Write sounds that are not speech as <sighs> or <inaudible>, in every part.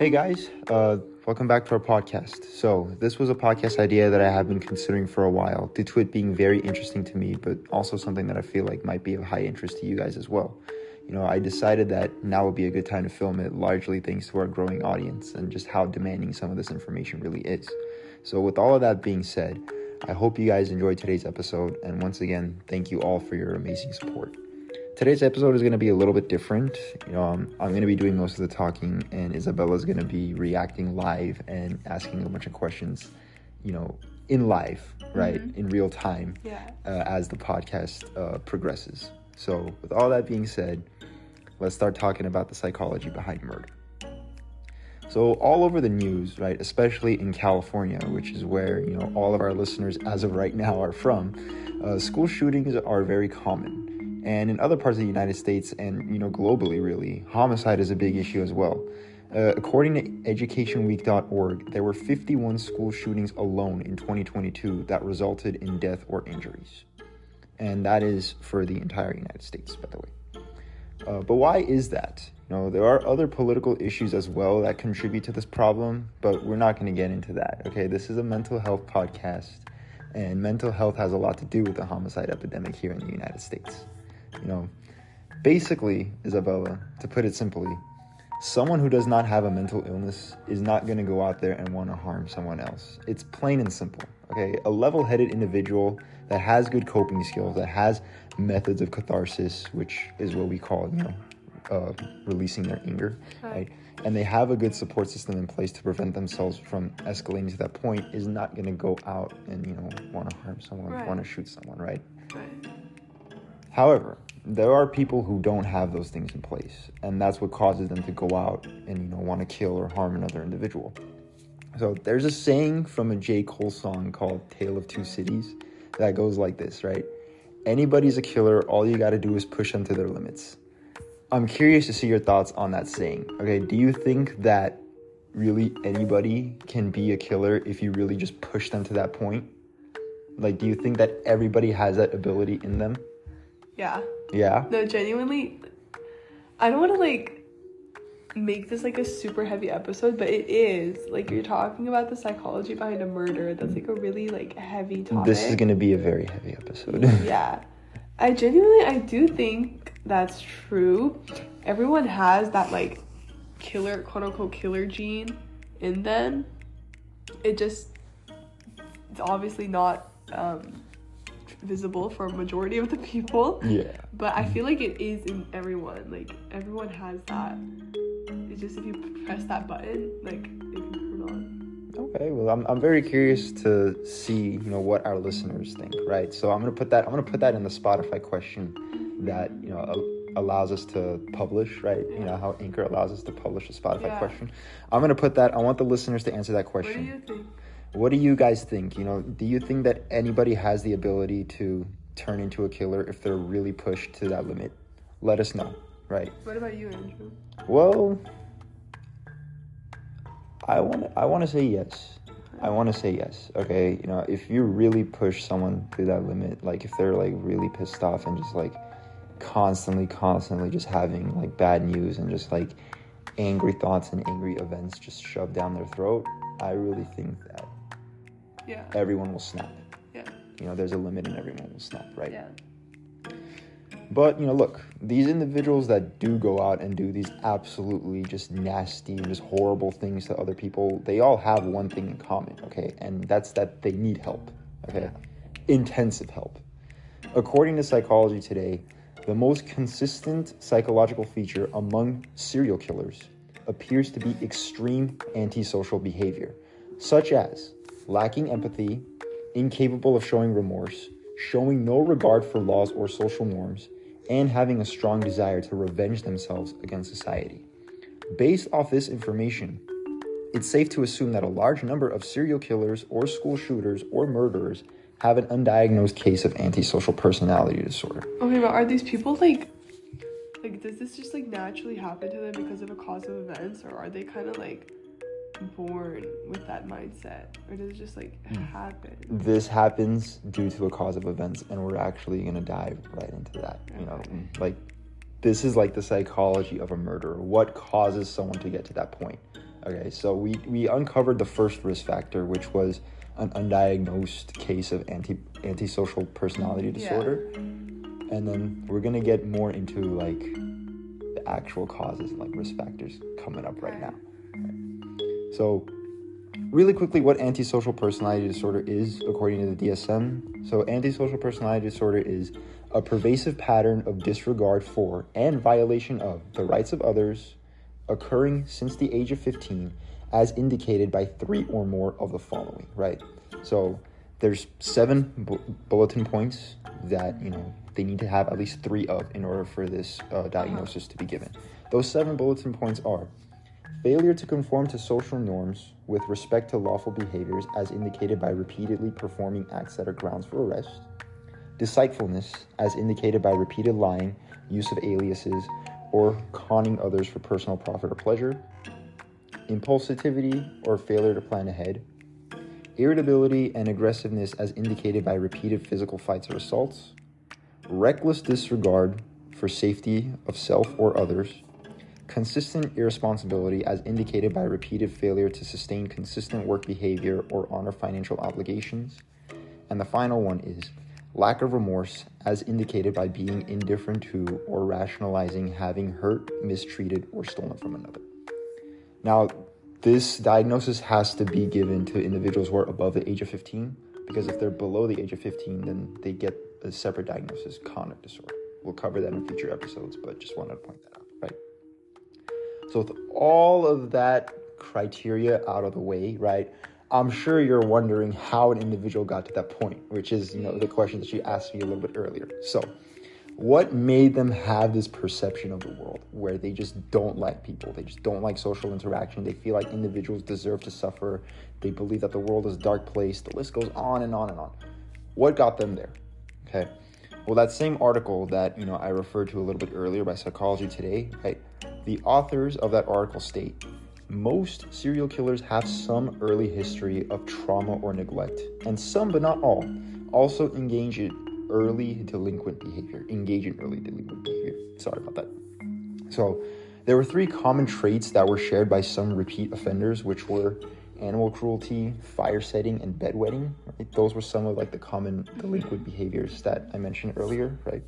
Hey guys, uh, welcome back to our podcast. So, this was a podcast idea that I have been considering for a while due to it being very interesting to me, but also something that I feel like might be of high interest to you guys as well. You know, I decided that now would be a good time to film it, largely thanks to our growing audience and just how demanding some of this information really is. So, with all of that being said, I hope you guys enjoyed today's episode, and once again, thank you all for your amazing support. Today's episode is going to be a little bit different. You know, um, I'm going to be doing most of the talking, and Isabella's going to be reacting live and asking a bunch of questions, you know, in live, right, Mhm. in real time, Yeah. uh, as the podcast uh, progresses. So, with all that being said, let's start talking about the psychology behind murder. So, all over the news, right, especially in California, which is where you know all of our listeners as of right now are from, uh, school shootings are very common. And in other parts of the United States and you know globally, really, homicide is a big issue as well. Uh, according to EducationWeek.org, there were 51 school shootings alone in 2022 that resulted in death or injuries, and that is for the entire United States, by the way. Uh, but why is that? You know, there are other political issues as well that contribute to this problem, but we're not going to get into that. Okay, this is a mental health podcast, and mental health has a lot to do with the homicide epidemic here in the United States. You know, basically, Isabella, to put it simply, someone who does not have a mental illness is not going to go out there and want to harm someone else. It's plain and simple. Okay, a level headed individual that has good coping skills, that has methods of catharsis, which is what we call, you know, uh, releasing their anger, right? And they have a good support system in place to prevent themselves from escalating to that point, is not going to go out and, you know, want to harm someone, Right. want to shoot someone, right? Right. However, there are people who don't have those things in place, and that's what causes them to go out and you know want to kill or harm another individual. So there's a saying from a J. Cole song called "Tale of Two Cities" that goes like this, right? Anybody's a killer. All you got to do is push them to their limits. I'm curious to see your thoughts on that saying. Okay, do you think that really anybody can be a killer if you really just push them to that point? Like, do you think that everybody has that ability in them? Yeah. Yeah. No, genuinely, I don't want to like make this like a super heavy episode, but it is like you're talking about the psychology behind a murder. That's like a really like heavy topic. This is gonna be a very heavy episode. <laughs> yeah. I genuinely, I do think that's true. Everyone has that like killer, quote unquote, killer gene in them. It just, it's obviously not um, visible for a majority of the people. yeah. But I feel like it is in everyone. Like everyone has that. It's just if you press that button, like it can turn on. Okay. Well, I'm, I'm very curious to see you know what our listeners think. Right. So I'm gonna put that I'm gonna put that in the Spotify question that you know al- allows us to publish. Right. You know how Anchor allows us to publish a Spotify Yeah. question. I'm gonna put that. I want the listeners to answer that What do question. you think? What do you guys think? You know, do you think that anybody has the ability to turn into a killer if they're really pushed to that limit? Let us know. Right. What about you, Andrew? Well, I want I want to say yes. I want to say yes. Okay, you know, if you really push someone to that limit, like if they're like really pissed off and just like constantly, constantly just having like bad news and just like angry thoughts and angry events just shoved down their throat, I really think that Yeah. everyone will snap. Yeah. You know, there's a limit and everyone will snap, right? Yeah. But you know, look, these individuals that do go out and do these absolutely just nasty and just horrible things to other people, they all have one thing in common, okay? And that's that they need help, okay? Intensive help. According to Psychology Today, the most consistent psychological feature among serial killers appears to be extreme antisocial behavior, such as lacking empathy, incapable of showing remorse, showing no regard for laws or social norms, and having a strong desire to revenge themselves against society. Based off this information, it's safe to assume that a large number of serial killers or school shooters or murderers have an undiagnosed case of antisocial personality disorder. Okay, but are these people like, like, does this just like naturally happen to them because of a cause of events, or are they kind of like born with that mindset, or does it just like Hmm. happen? This happens due to a cause of events, and we're actually gonna dive right into that. You know, like this is like the psychology of a murderer. What causes someone to get to that point? Okay, so we, we uncovered the first risk factor, which was an undiagnosed case of anti antisocial personality Yeah. disorder. And then we're gonna get more into like the actual causes and like risk factors coming up right now. So really quickly what antisocial personality disorder is according to the DSM. So antisocial personality disorder is a pervasive pattern of disregard for and violation of the rights of others occurring since the age of 15 as indicated by three or more of the following, right? So there's seven bu- bulletin points that, you know, they need to have at least 3 of in order for this uh, diagnosis to be given. Those seven bulletin points are Failure to conform to social norms with respect to lawful behaviors as indicated by repeatedly performing acts that are grounds for arrest. Deceitfulness as indicated by repeated lying, use of aliases, or conning others for personal profit or pleasure. Impulsivity or failure to plan ahead. Irritability and aggressiveness as indicated by repeated physical fights or assaults. Reckless disregard for safety of self or others consistent irresponsibility as indicated by repeated failure to sustain consistent work behavior or honor financial obligations. And the final one is lack of remorse as indicated by being indifferent to or rationalizing having hurt, mistreated, or stolen from another. Now, this diagnosis has to be given to individuals who are above the age of 15 because if they're below the age of 15, then they get a separate diagnosis, conduct disorder. We'll cover that in future episodes, but just wanted to point that out? So, with all of that criteria out of the way, right? I'm sure you're wondering how an individual got to that point, which is, you know, the question that you asked me a little bit earlier. So, what made them have this perception of the world where they just don't like people? They just don't like social interaction. They feel like individuals deserve to suffer. They believe that the world is a dark place. The list goes on and on and on. What got them there? Okay. Well, that same article that, you know, I referred to a little bit earlier by Psychology Today, right? The authors of that article state most serial killers have some early history of trauma or neglect, and some, but not all, also engage in early delinquent behavior. Engage in early delinquent behavior. Sorry about that. So, there were three common traits that were shared by some repeat offenders, which were animal cruelty, fire setting, and bedwetting. Right? Those were some of like the common delinquent behaviors that I mentioned earlier, right?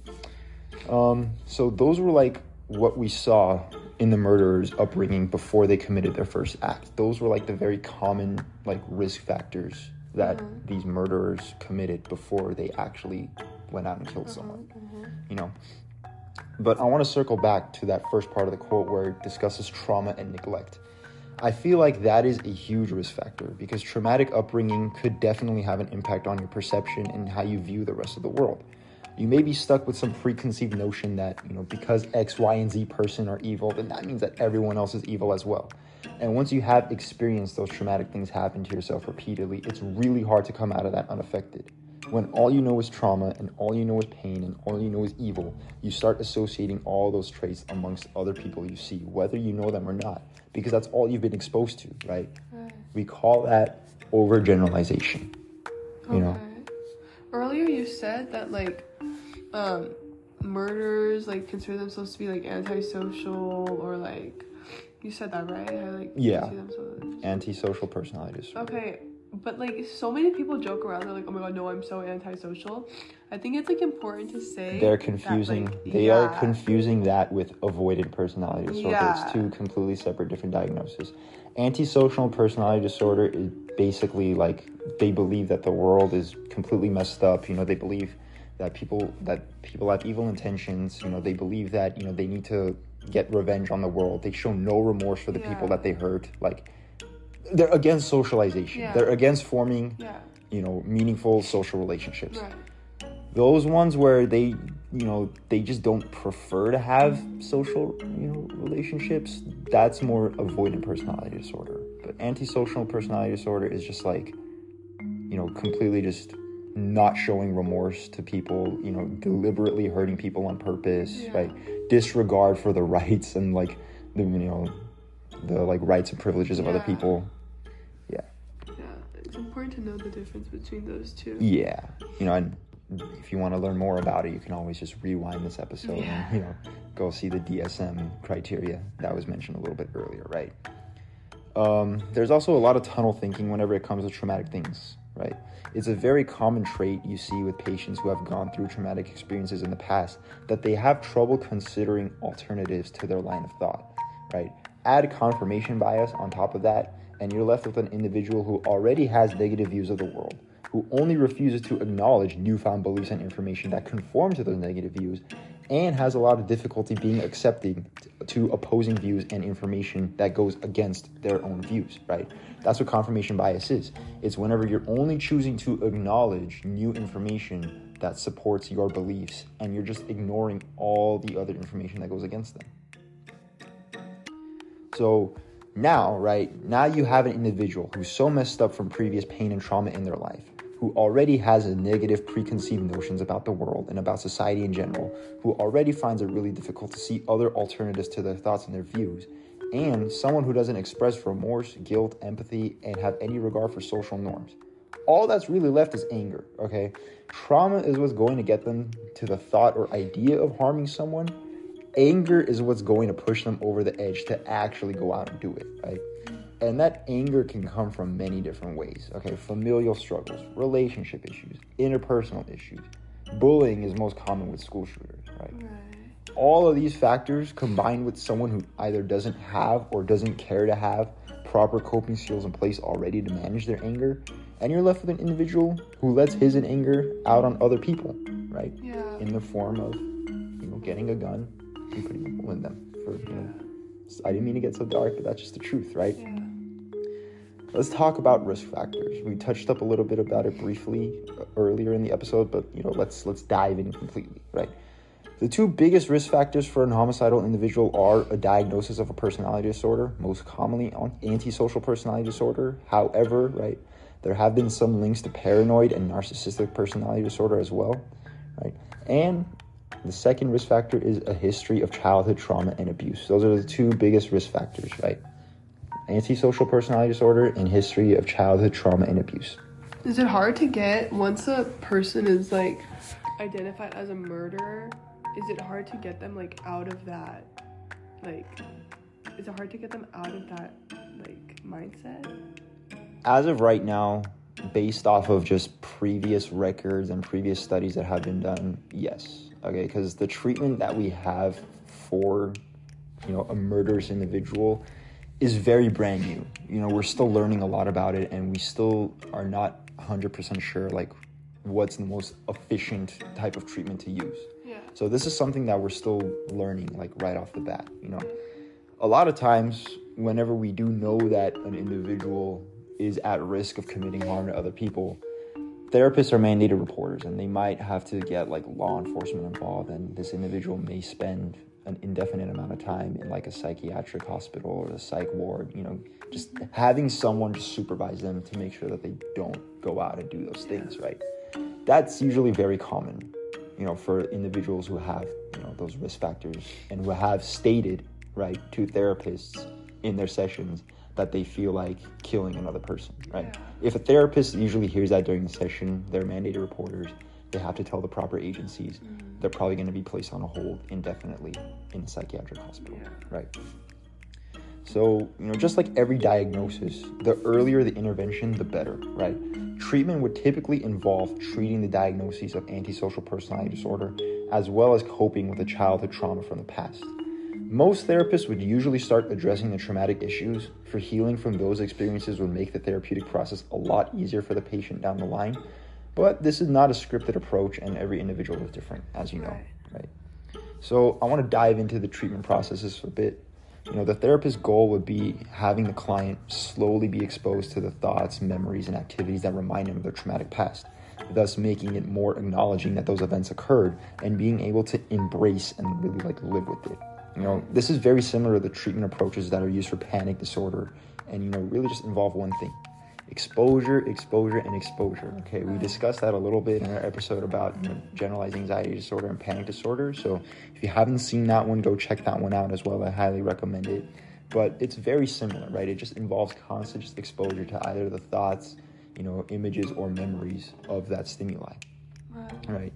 Um, so those were like what we saw in the murderers' upbringing before they committed their first act. Those were like the very common like risk factors that mm-hmm. these murderers committed before they actually went out and killed mm-hmm, someone. Mm-hmm. You know. But I want to circle back to that first part of the quote where it discusses trauma and neglect. I feel like that is a huge risk factor because traumatic upbringing could definitely have an impact on your perception and how you view the rest of the world. You may be stuck with some preconceived notion that, you know, because X, Y, and Z person are evil, then that means that everyone else is evil as well. And once you have experienced those traumatic things happen to yourself repeatedly, it's really hard to come out of that unaffected. When all you know is trauma and all you know is pain and all you know is evil, you start associating all those traits amongst other people you see, whether you know them or not, because that's all you've been exposed to, right? We call that overgeneralization. You know? Earlier you said that like um murderers like consider themselves to be like antisocial or like you said that right? I, like Yeah. Antisocial personality disorder. Okay, but like so many people joke around. They're like, "Oh my god, no, I'm so antisocial." I think it's like important to say They're that, confusing. like, they are confusing that with avoidant personality disorder. Yeah. It's two completely separate, different diagnoses. Antisocial personality disorder is basically like they believe that the world is completely messed up. You know, they believe that people that people have evil intentions. You know, they believe that you know they need to get revenge on the world. They show no remorse for the people that they hurt. Like they're against socialization. Yeah. They're against forming Yeah. you know meaningful social relationships Right. Those ones where they you know they just don't prefer to have social you know relationships that's more avoidant personality disorder but antisocial personality disorder is just like you know completely just not showing remorse to people you know deliberately hurting people on purpose Yeah. right disregard for the <laughs> rights and like the you know the like rights and privileges of other people. Yeah. Yeah, it's important to know the difference between those two. Yeah, you know, and if you want to learn more about it, you can always just rewind this episode Yeah. and you know go see the DSM criteria that was mentioned a little bit earlier, right? Um, there's also a lot of tunnel thinking whenever it comes to traumatic things, right? It's a very common trait you see with patients who have gone through traumatic experiences in the past that they have trouble considering alternatives to their line of thought, right? Add confirmation bias on top of that, and you're left with an individual who already has negative views of the world, who only refuses to acknowledge newfound beliefs and information that conform to those negative views, and has a lot of difficulty being accepting to opposing views and information that goes against their own views, right? That's what confirmation bias is. It's whenever you're only choosing to acknowledge new information that supports your beliefs and you're just ignoring all the other information that goes against them. So now, right, now you have an individual who's so messed up from previous pain and trauma in their life, who already has a negative preconceived notions about the world and about society in general, who already finds it really difficult to see other alternatives to their thoughts and their views, and someone who doesn't express remorse, guilt, empathy, and have any regard for social norms. All that's really left is anger, okay? Trauma is what's going to get them to the thought or idea of harming someone, anger is what's going to push them over the edge to actually go out and do it, right? And that anger can come from many different ways. Okay, familial struggles, relationship issues, interpersonal issues. Bullying is most common with school shooters, right? right? All of these factors combined with someone who either doesn't have or doesn't care to have proper coping skills in place already to manage their anger, and you're left with an individual who lets his anger out on other people, right? Yeah. In the form of, you know, getting a gun, and putting a hole in them. For you know, I didn't mean to get so dark, but that's just the truth, right? Yeah. Let's talk about risk factors. We touched up a little bit about it briefly earlier in the episode, but you know, let's let's dive in completely, right? The two biggest risk factors for an homicidal individual are a diagnosis of a personality disorder, most commonly antisocial personality disorder. However, right, there have been some links to paranoid and narcissistic personality disorder as well, right? And the second risk factor is a history of childhood trauma and abuse. Those are the two biggest risk factors, right? Antisocial personality disorder and history of childhood trauma and abuse. Is it hard to get once a person is like identified as a murderer? Is it hard to get them like out of that like is it hard to get them out of that like mindset? As of right now, based off of just previous records and previous studies that have been done, yes okay because the treatment that we have for you know a murderous individual is very brand new. You know we're still learning a lot about it and we still are not 100% sure like what's the most efficient type of treatment to use. Yeah. so this is something that we're still learning like right off the bat you know. A lot of times whenever we do know that an individual is at risk of committing harm to other people therapists are mandated reporters and they might have to get like law enforcement involved and this individual may spend an indefinite amount of time in like a psychiatric hospital or a psych ward you know just having someone just supervise them to make sure that they don't go out and do those things right that's usually very common you know for individuals who have you know those risk factors and who have stated right to therapists in their sessions that they feel like killing another person, right? If a therapist usually hears that during the session, they're mandated reporters. They have to tell the proper agencies. Mm-hmm. They're probably going to be placed on a hold indefinitely in a psychiatric hospital, yeah. right? So, you know, just like every diagnosis, the earlier the intervention, the better, right? Treatment would typically involve treating the diagnosis of antisocial personality disorder as well as coping with a childhood trauma from the past. Most therapists would usually start addressing the traumatic issues, for healing from those experiences would make the therapeutic process a lot easier for the patient down the line. But this is not a scripted approach, and every individual is different, as you know, right? So I want to dive into the treatment processes for a bit. You know, the therapist's goal would be having the client slowly be exposed to the thoughts, memories, and activities that remind them of their traumatic past, thus making it more acknowledging that those events occurred and being able to embrace and really like live with it. You know, this is very similar to the treatment approaches that are used for panic disorder and, you know, really just involve one thing exposure, exposure, and exposure. Okay, we discussed that a little bit in our episode about generalized anxiety disorder and panic disorder. So if you haven't seen that one, go check that one out as well. I highly recommend it. But it's very similar, right? It just involves constant exposure to either the thoughts, you know, images or memories of that stimuli. Right.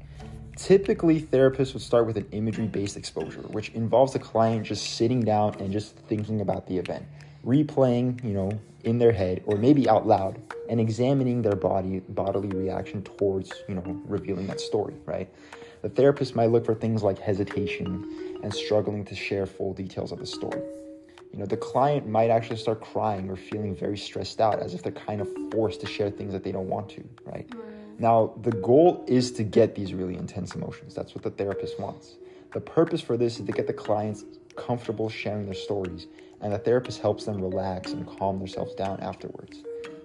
Typically, therapists would start with an imagery based exposure, which involves the client just sitting down and just thinking about the event, replaying, you know, in their head or maybe out loud and examining their body bodily reaction towards, you know, revealing that story, right? The therapist might look for things like hesitation and struggling to share full details of the story. You know, the client might actually start crying or feeling very stressed out as if they're kind of forced to share things that they don't want to, right? Now, the goal is to get these really intense emotions. That's what the therapist wants. The purpose for this is to get the clients comfortable sharing their stories, and the therapist helps them relax and calm themselves down afterwards.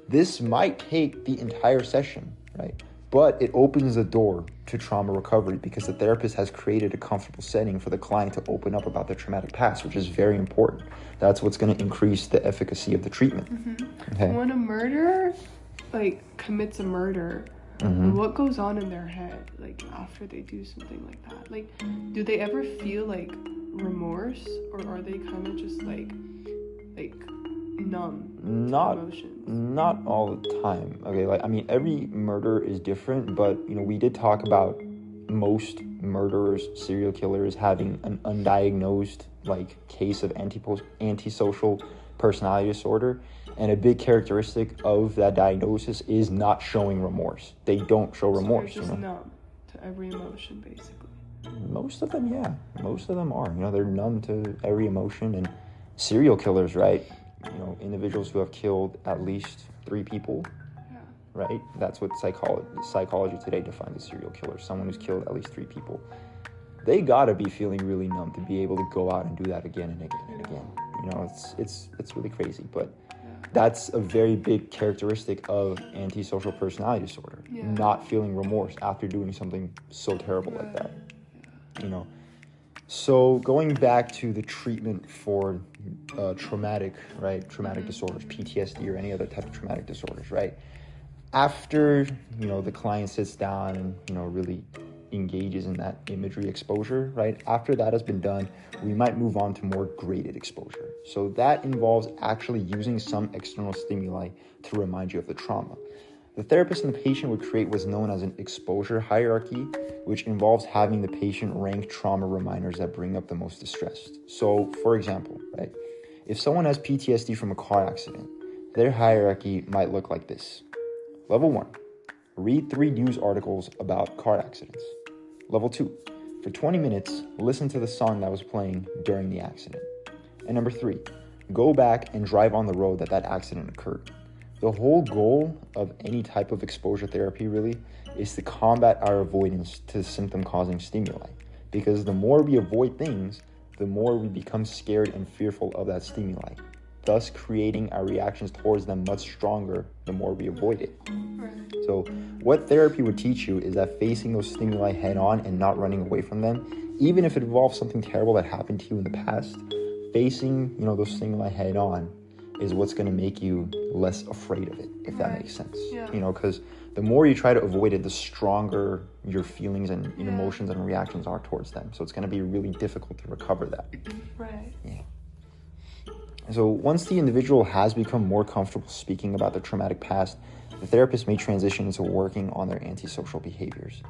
This might take the entire session, right? But it opens the door to trauma recovery because the therapist has created a comfortable setting for the client to open up about their traumatic past, which is very important. That's what's going to increase the efficacy of the treatment. Okay. When a murderer like commits a murder, Mhm. what goes on in their head like after they do something like that? Like, do they ever feel like remorse, or are they kind of just like like numb Not emotions? not all the time okay like i mean every murder is different but you know we did talk about most murderers serial killers having an undiagnosed like case of anti antisocial personality disorder and a big characteristic of that diagnosis is not showing remorse they don't show So remorse they're you just know numb to every emotion, basically. Most of them yeah most of them are you know they're numb to every emotion and serial killers right you know individuals who have killed at least three people Yeah. right? That's what psychology psychology today defines a serial killer, someone who's killed at least three people. They gotta be feeling really numb to be able to go out and do that again and again and again. You know, it's it's it's really crazy, but that's a very big characteristic of antisocial personality disorder. Yeah. Not feeling remorse after doing something so terrible like that. You know. So going back to the treatment for uh, traumatic, right, traumatic disorders, PTSD or any other type of traumatic disorders, right? After you know the client sits down and you know really engages in that imagery exposure, right? After that has been done, we might move on to more graded exposure. So that involves actually using some external stimuli to remind you of the trauma. The therapist and the patient would create what's known as an exposure hierarchy, which involves having the patient rank trauma reminders that bring up the most distress. So, for example, right, if someone has PTSD from a car accident, their hierarchy might look like this Level 1 Read three news articles about car accidents. Level 2 For 20 minutes, listen to the song that was playing during the accident. And number 3 Go back and drive on the road that that accident occurred. The whole goal of any type of exposure therapy really is to combat our avoidance to symptom causing stimuli. Because the more we avoid things, the more we become scared and fearful of that stimuli, thus creating our reactions towards them much stronger the more we avoid it. So, what therapy would teach you is that facing those stimuli head on and not running away from them, even if it involves something terrible that happened to you in the past, facing, you know, those stimuli head on is what's going to make you less afraid of it, if that makes sense. Yeah. You know, because the more you try to avoid it, the stronger your feelings and Yeah. emotions and reactions are towards them. So, it's going to be really difficult to recover that. Right. Yeah. So, once the individual has become more comfortable speaking about their traumatic past, the therapist may transition into working on their antisocial behaviors.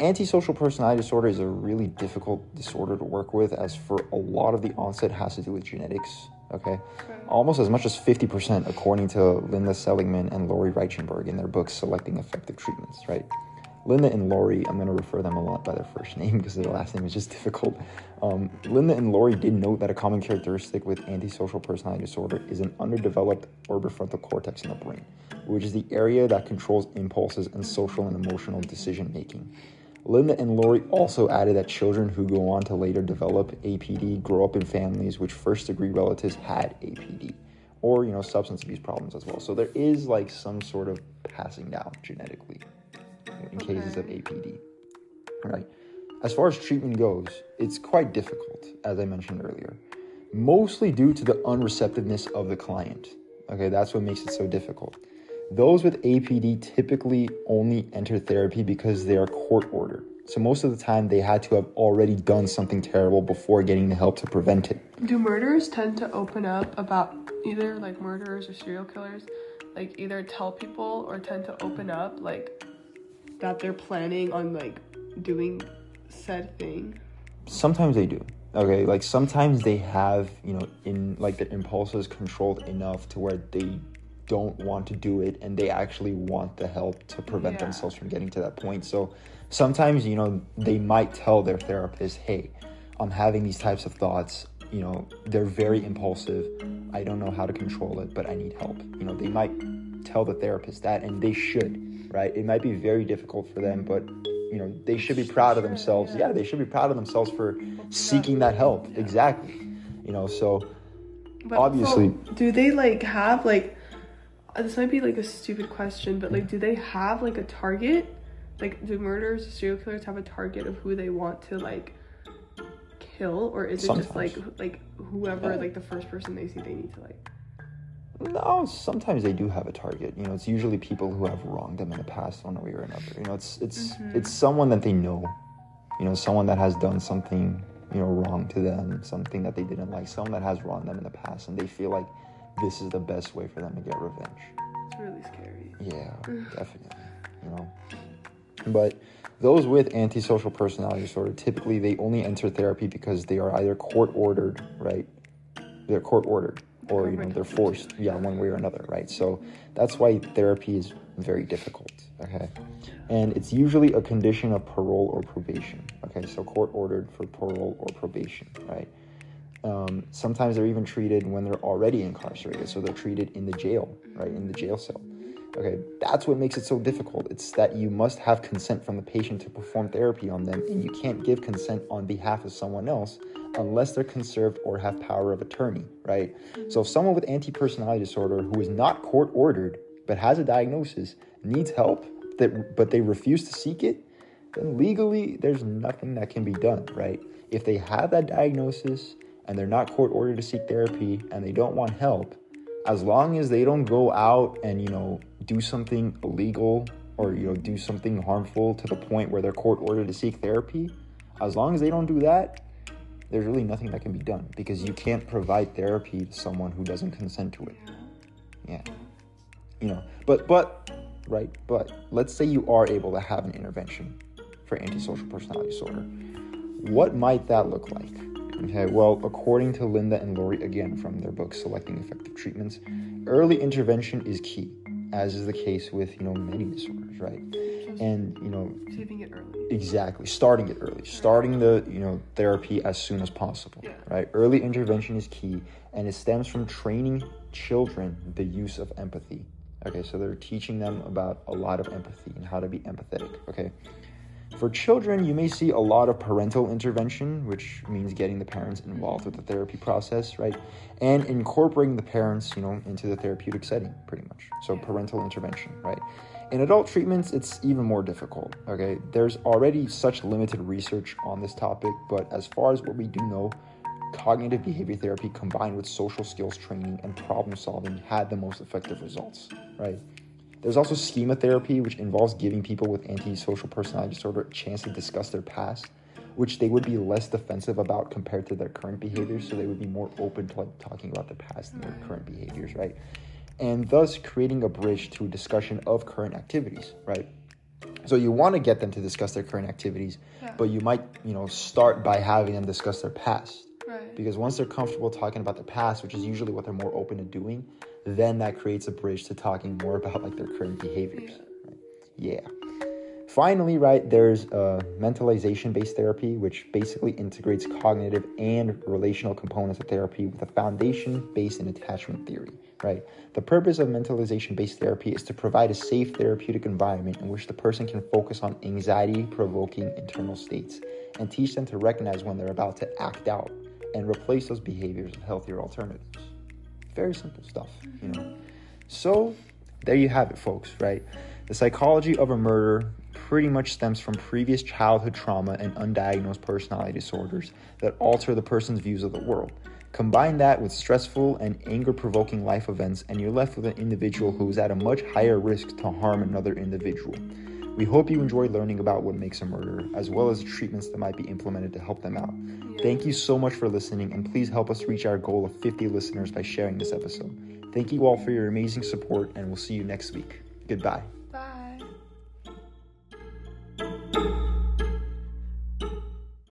Antisocial personality disorder is a really difficult disorder to work with, as for a lot of the onset has to do with genetics. Okay, almost as much as 50%, according to Linda Seligman and Lourie Reichenberg in their book Selecting Effective Treatments, right? Linda and Lourie, I'm going to refer them a lot by their first name <laughs> because their last name is just <laughs> difficult. Um, Linda and Lourie did note that a common characteristic with antisocial personality disorder is an underdeveloped orbitofrontal cortex in the brain, which is the area that controls impulses and social and emotional decision making. Linda and Laurie also added that children who go on to later develop APD grow up in families which first degree relatives had APD or you know substance abuse problems as well. So there is like some sort of passing down genetically in cases of APD. Right. As far as treatment goes, it's quite difficult as I mentioned earlier. Mostly due to the unreceptiveness of the client. Okay, that's what makes it so difficult. Those with APD typically only enter therapy because they are court ordered. So most of the time they had to have already done something terrible before getting the help to prevent it. Do murderers tend to open up about either like murderers or serial killers? Like either tell people or tend to open up like that they're planning on like doing said thing. Sometimes they do. Okay, like sometimes they have, you know, in like their impulses controlled enough to where they don't want to do it and they actually want the help to prevent Yeah. themselves from getting to that point. So sometimes, you know, they might tell their therapist, "Hey, I'm having these types of thoughts. You know, they're very impulsive. I don't know how to control it, but I need help." You know, they might tell the therapist that and they should, right? It might be very difficult for them, but you know, they should be proud of themselves. yeah. Yeah, they should be proud of themselves for seeking that help. Yeah. Exactly. You know, so But Obviously- also, do they like have like? Uh, This might be like a stupid question, but like, do they have like a target? Like, do murderers, serial killers have a target of who they want to like kill, or is it just like like whoever Yeah. like the first person they see they need to like? No, sometimes they do have a target. You know, it's usually people who have wronged them in the past, one way or another. You know, it's it's it's someone that they know. You know, someone that has done something you know wrong to them, something that they didn't like, someone that has wronged them in the past, and they feel like this is the best way for them to get revenge. It's really scary. Yeah, <sighs> definitely. You know, but those with antisocial personality disorder typically they only enter therapy because they are either court ordered, right? They're court ordered, or you know they're forced, yeah, one way or another, right? So that's why therapy is very difficult. Okay, and it's usually a condition of parole or probation. Okay, so court ordered for parole or probation, right? Um, sometimes they're even treated when they're already incarcerated, so they're treated in the jail, right, in the jail cell. Okay, that's what makes it so difficult. It's that you must have consent from the patient to perform therapy on them, and you can't give consent on behalf of someone else unless they're conserved or have power of attorney, right? So if someone with anti-personality disorder who is not court ordered but has a diagnosis needs help, that but they refuse to seek it, then legally there's nothing that can be done, right? If they have that diagnosis and they're not court ordered to seek therapy and they don't want help, as long as they don't go out and you know do something illegal or you know do something harmful to the point where they're court ordered to seek therapy, as long as they don't do that, there's really nothing that can be done because you can't provide therapy to someone who doesn't consent to it. Yeah. You know, but but right, but let's say you are able to have an intervention for antisocial personality disorder. What might that look like? Okay, well, according to Linda and Lourie again from their book Selecting Effective Treatments, early intervention is key, as is the case with, you know, many disorders, right? And, you know, Saving it early. Exactly. Starting it early. Starting the, you know, therapy as soon as possible. Yeah. Right? Early intervention is key and it stems from training children the use of empathy. Okay, so they're teaching them about a lot of empathy and how to be empathetic. Okay. For children, you may see a lot of parental intervention, which means getting the parents involved with the therapy process, right? And incorporating the parents, you know, into the therapeutic setting, pretty much. So parental intervention, right? In adult treatments, it's even more difficult, okay? There's already such limited research on this topic, but as far as what we do know, cognitive behavior therapy combined with social skills training and problem solving had the most effective results, right? There's also schema therapy, which involves giving people with antisocial personality disorder a chance to discuss their past, which they would be less defensive about compared to their current behaviors. So they would be more open to like talking about their past and their current behaviors, right? And thus creating a bridge to a discussion of current activities, right? So you want to get them to discuss their current activities, Yeah. but you might, you know, start by having them discuss their past Right. because once they're comfortable talking about the past which is usually what they're more open to doing then that creates a bridge to talking more about like their current behaviors right? yeah finally right there's uh, mentalization based therapy which basically integrates cognitive and relational components of therapy with a foundation based in attachment theory right the purpose of mentalization based therapy is to provide a safe therapeutic environment in which the person can focus on anxiety provoking internal states and teach them to recognize when they're about to act out and replace those behaviors with healthier alternatives. Very simple stuff, you know. So, there you have it, folks, right? The psychology of a murder pretty much stems from previous childhood trauma and undiagnosed personality disorders that alter the person's views of the world. Combine that with stressful and anger provoking life events, and you're left with an individual who is at a much higher risk to harm another individual. We hope you enjoyed learning about what makes a murderer, as well as treatments that might be implemented to help them out. Thank you so much for listening, and please help us reach our goal of 50 listeners by sharing this episode. Thank you all for your amazing support, and we'll see you next week. Goodbye.